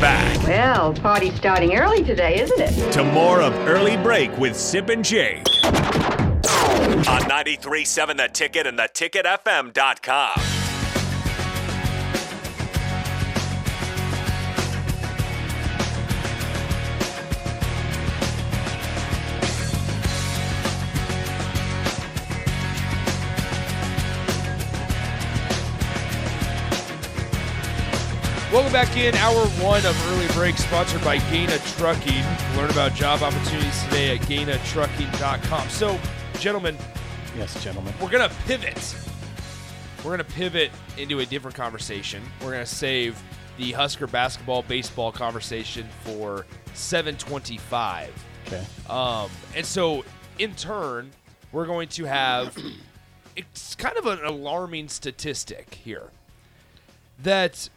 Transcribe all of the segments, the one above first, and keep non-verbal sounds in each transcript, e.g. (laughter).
back Well, party's starting early today, isn't it? to more of Early Break with Sip and Jake on 93.7 The Ticket and theticketfm.com. Welcome back in hour one of Early Break, sponsored by Gana Trucking. Learn about job opportunities today at GanaTrucking.com. So, gentlemen, Yes, gentlemen. we're gonna pivot. We're gonna pivot into a different conversation. We're gonna save the Husker basketball baseball conversation for 725. Okay. Um, and so, in turn, we're going to have it's kind of an alarming statistic here that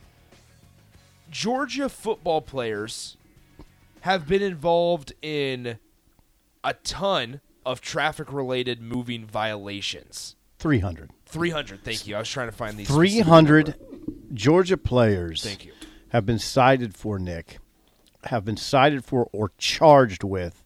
Georgia football players have been involved in a ton of traffic related moving violations. 300. 300, thank you. I was trying to find these. 300. Georgia players Thank you. have been cited for, Nick, have been cited for or charged with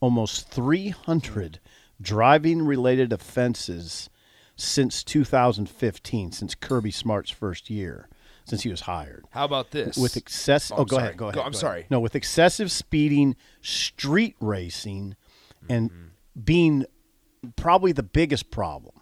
almost 300 driving related offenses since 2015, since Kirby Smart's first year, since he was hired. How about this? With excessive. Oh, oh, go sorry. ahead, go ahead. Go- I'm go ahead. sorry. No, with excessive speeding, street racing, and Mm-hmm. being probably the biggest problem.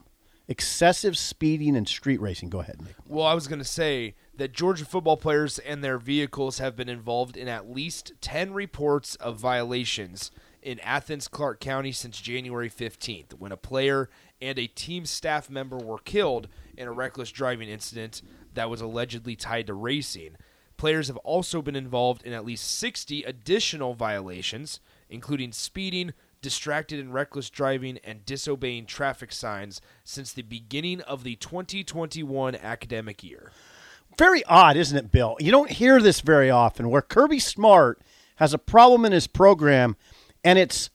Excessive speeding and street racing. Go ahead, Nick. Well, I was going to say that Georgia football players and their vehicles have been involved in at least 10 reports of violations in Athens, Clarke County since January 15th, when a player and a team staff member were killed in a reckless driving incident that was allegedly tied to racing. Players have also been involved in at least 60 additional violations, including speeding, distracted and reckless driving, and disobeying traffic signs since the beginning of the 2021 academic year. Very odd, isn't it, Bill? You don't hear this very often where Kirby Smart has a problem in his program and it's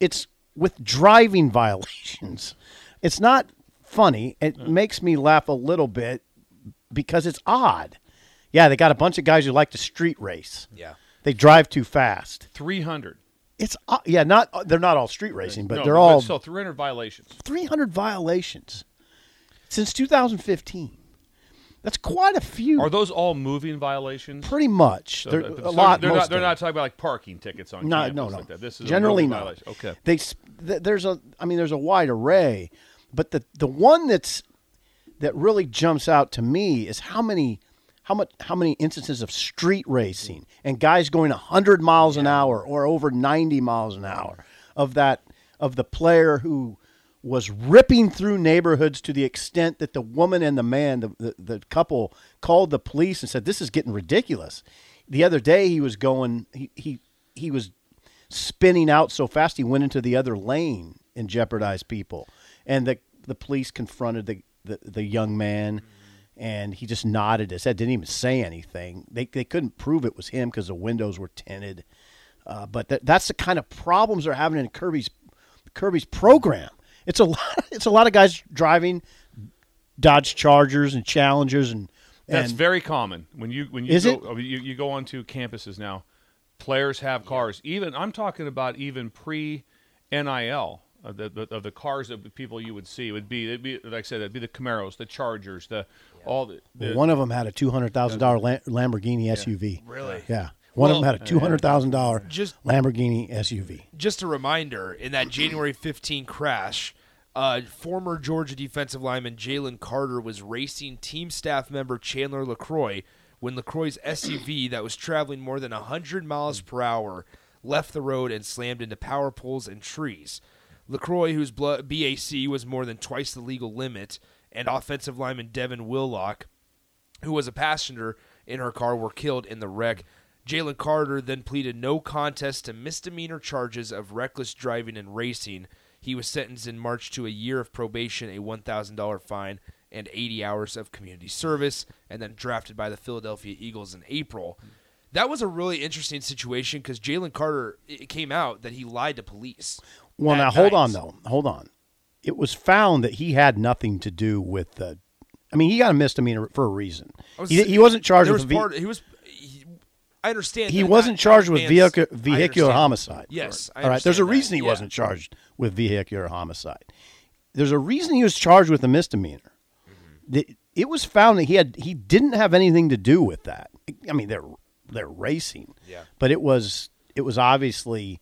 it's with driving violations. It's not funny. It makes me laugh a little bit because it's odd. Yeah, they got a bunch of guys who like to street race. Yeah. They drive too fast. 300. It's uh, yeah, not they're not all street racing, but No, they're all so 300 violations. 300 violations since 2015. That's quite a few. Are those all moving violations? Pretty much. So They're, a so lot. They're not. They're not talking about like parking tickets on No, campus no, no. like that. This is generally not. violation. Okay. They there's a. I mean, there's a wide array, but the the one that's that really jumps out to me is how many how much how many instances of street racing and guys going 100 miles an hour or over 90 miles an hour of that of the player who was ripping through neighborhoods to the extent that the woman and the man the, the, the couple called the police and said this is getting ridiculous the other day he was going he he, he was spinning out so fast he went into the other lane and jeopardized people. And the the police confronted the the, the young man, and he just nodded his head, didn't even say anything. They they couldn't prove it was him because the windows were tinted. Uh, but that, that's the kind of problems they're having in Kirby's Kirby's program. It's a lot. It's a lot of guys driving Dodge Chargers and Challengers and. That's very common when you when you Is go it? you, you go onto campuses now. Players have cars. Even I'm talking about even pre NIL of uh, the, the of the cars that people you would see would be it'd be like I said it'd be the Camaros, the Chargers, the all the, the one of them had a two hundred thousand dollar Lamborghini SUV. Really? Yeah. One of them had a two hundred thousand dollar Lamborghini SUV. Just a reminder in that January 15 crash, uh, former Georgia defensive lineman Jalen Carter was racing team staff member Chandler LaCroix when LaCroix's SUV that was traveling more than 100 miles per hour left the road and slammed into power poles and trees. LaCroix, whose blo- BAC was more than twice the legal limit, and offensive lineman Devin Willock, who was a passenger in her car, were killed in the wreck. Jalen Carter then pleaded no contest to misdemeanor charges of reckless driving and racing. He was sentenced in March to a year of probation, a $1,000 fine, and 80 hours of community service, and then drafted by the Philadelphia Eagles in April. That was a really interesting situation because Jalen Carter, it came out that he lied to police. Well, now hold night. on though. Hold on. It was found that he had nothing to do with the. I mean, he got a misdemeanor for a reason. Was He, he wasn't charged with was part, he was. He, I understand. he wasn't charged with man's- vehicular, I vehicular understand. homicide. Yes, All right. There's a understand that. reason he Yeah. wasn't charged with vehicular homicide. There's a reason he was charged with a misdemeanor. Mm-hmm. The- It was found that he had he didn't have anything to do with that. I mean, they're they're racing. Yeah. But it was it was obviously.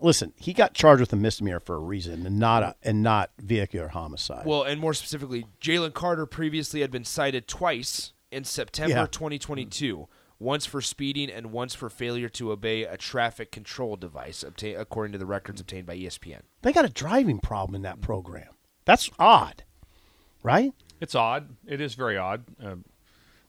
Listen, he got charged with a misdemeanor for a reason, and not a, and not vehicular homicide. Well, and more specifically, Jalen Carter previously had been cited twice in September Yeah. 2022, once for speeding and once for failure to obey a traffic control device, obtain, according to the records obtained by ESPN. they got a driving problem in that program. That's odd, right? It's odd. It is very odd. Uh,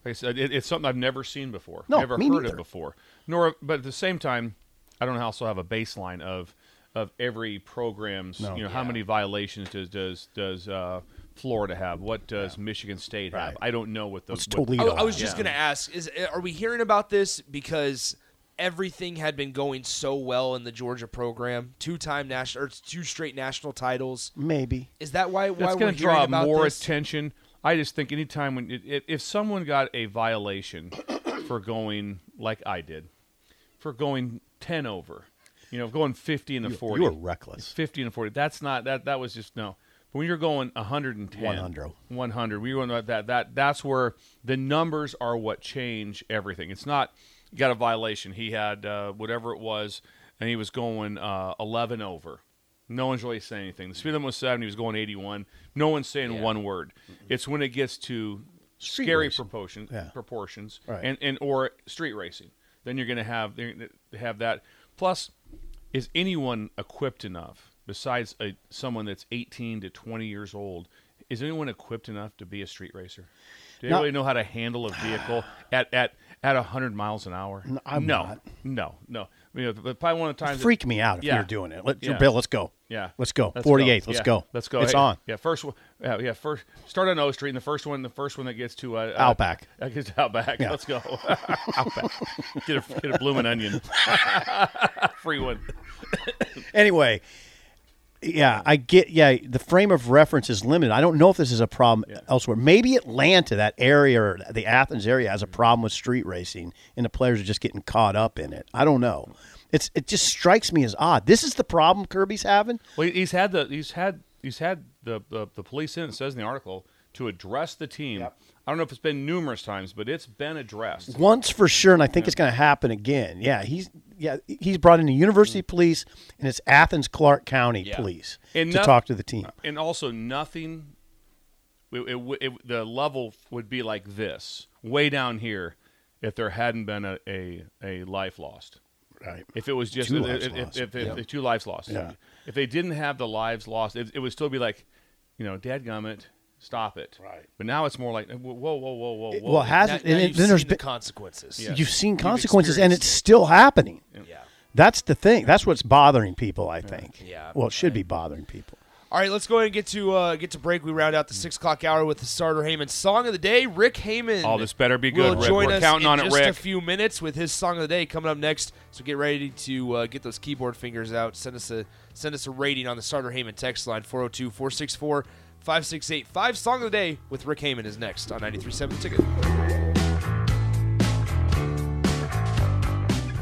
like I said, it, it's something I've never seen before. No, never me heard neither. of before. Nor, but at the same time, I don't also have a baseline of of every program's. No. You know, how many violations does does does uh, Florida have? What does Michigan State have? Right. I don't know what the What's what- Toledo? I, I was just Yeah. going to ask: Is are we hearing about this because everything had been going so well in the Georgia program, two-time national or two straight national titles? Maybe. Is that why? why That's we're going to hearing draw about more this? attention. I just think anytime when it, it, if someone got a violation (coughs) for going like I did, for going ten over, you know, going fifty and a You- forty, you were reckless. Fifty and a forty. That's not that. That was just no. But when you're going 110, 100. 100, we were going about that that that's where the numbers are what change everything. It's not you got a violation. He had uh, whatever it was, and he was going uh, 11 over. No one's really saying anything. The speed limit was 70. He was going 81. No one's saying one word. It's when it gets to Street scary racing. proportions, Yeah. proportions, Right. and and or street racing. Then you're going to have have that. Plus, is anyone equipped enough besides a, someone that's 18 to 20 years old? Is anyone equipped enough to be a street racer? Do they really know how to handle a vehicle (sighs) at at at 100 miles an hour? No, I'm no, not. no, no. I mean, but probably one of the times. Freak me out if Yeah. you're doing it. Let, Yeah. Bill, let's go. Yeah, Let's go. Let's 48th. Let's Yeah. go. Let's go. It's Hey, on. Yeah, first one. Yeah, yeah. First, start on O Street, and the first one, the first one that gets to uh, uh, Outback. That gets to Outback. Yeah. Let's go. (laughs) Outback. Get a get a blooming onion. (laughs) Free one. Anyway, yeah, I get. Yeah, the frame of reference is limited. I don't know if this is a problem elsewhere. Maybe Atlanta, that area, or the Athens area, has a mm-hmm. problem with street racing, and the players are just getting caught up in it. I don't know. It's it just strikes me as odd. This is the problem Kirby's having. Well, he's had the he's had he's had the the, the police in. It says in the article to address the team. I don't know if it's been numerous times, but it's been addressed. once for sure, and I think it's going to happen again. Yeah, he's yeah he's brought in the University mm. Police and it's Athens Clarke County Yeah. Police And to noth- talk to the team. Uh, and also nothing. It, it, it, the level would be like this, way down here, if there hadn't been a, a, a life lost. Right. If it was just Two if, lives if, lost. if, if, Yeah. if two lives lost, Yeah. if they didn't have the lives lost, it, it would still be like, you know, dadgummit, stop it. Right. But now it's more like, whoa, whoa, whoa, whoa, whoa. Well, it has- Now, and now it- you've then there's seen the been- consequences. Yeah. You've seen You've consequences, and it's still happening. Yeah. That's the thing. That's what's bothering people. I think. Yeah. Well, it should be bothering people. All right, let's go ahead and get to uh, get to break. We round out the six o'clock hour with the starter Heyman song of the day. Rick Heyman. Oh, this better be Will good, Rick. join We're us counting in on it, just a few minutes with his song of the day coming up next. So get ready to uh, get those keyboard fingers out. Send us a send us a rating on the starter Heyman text line 402-464-5685. Song of the day with Rick Heyman is next on 93.7 Ticket.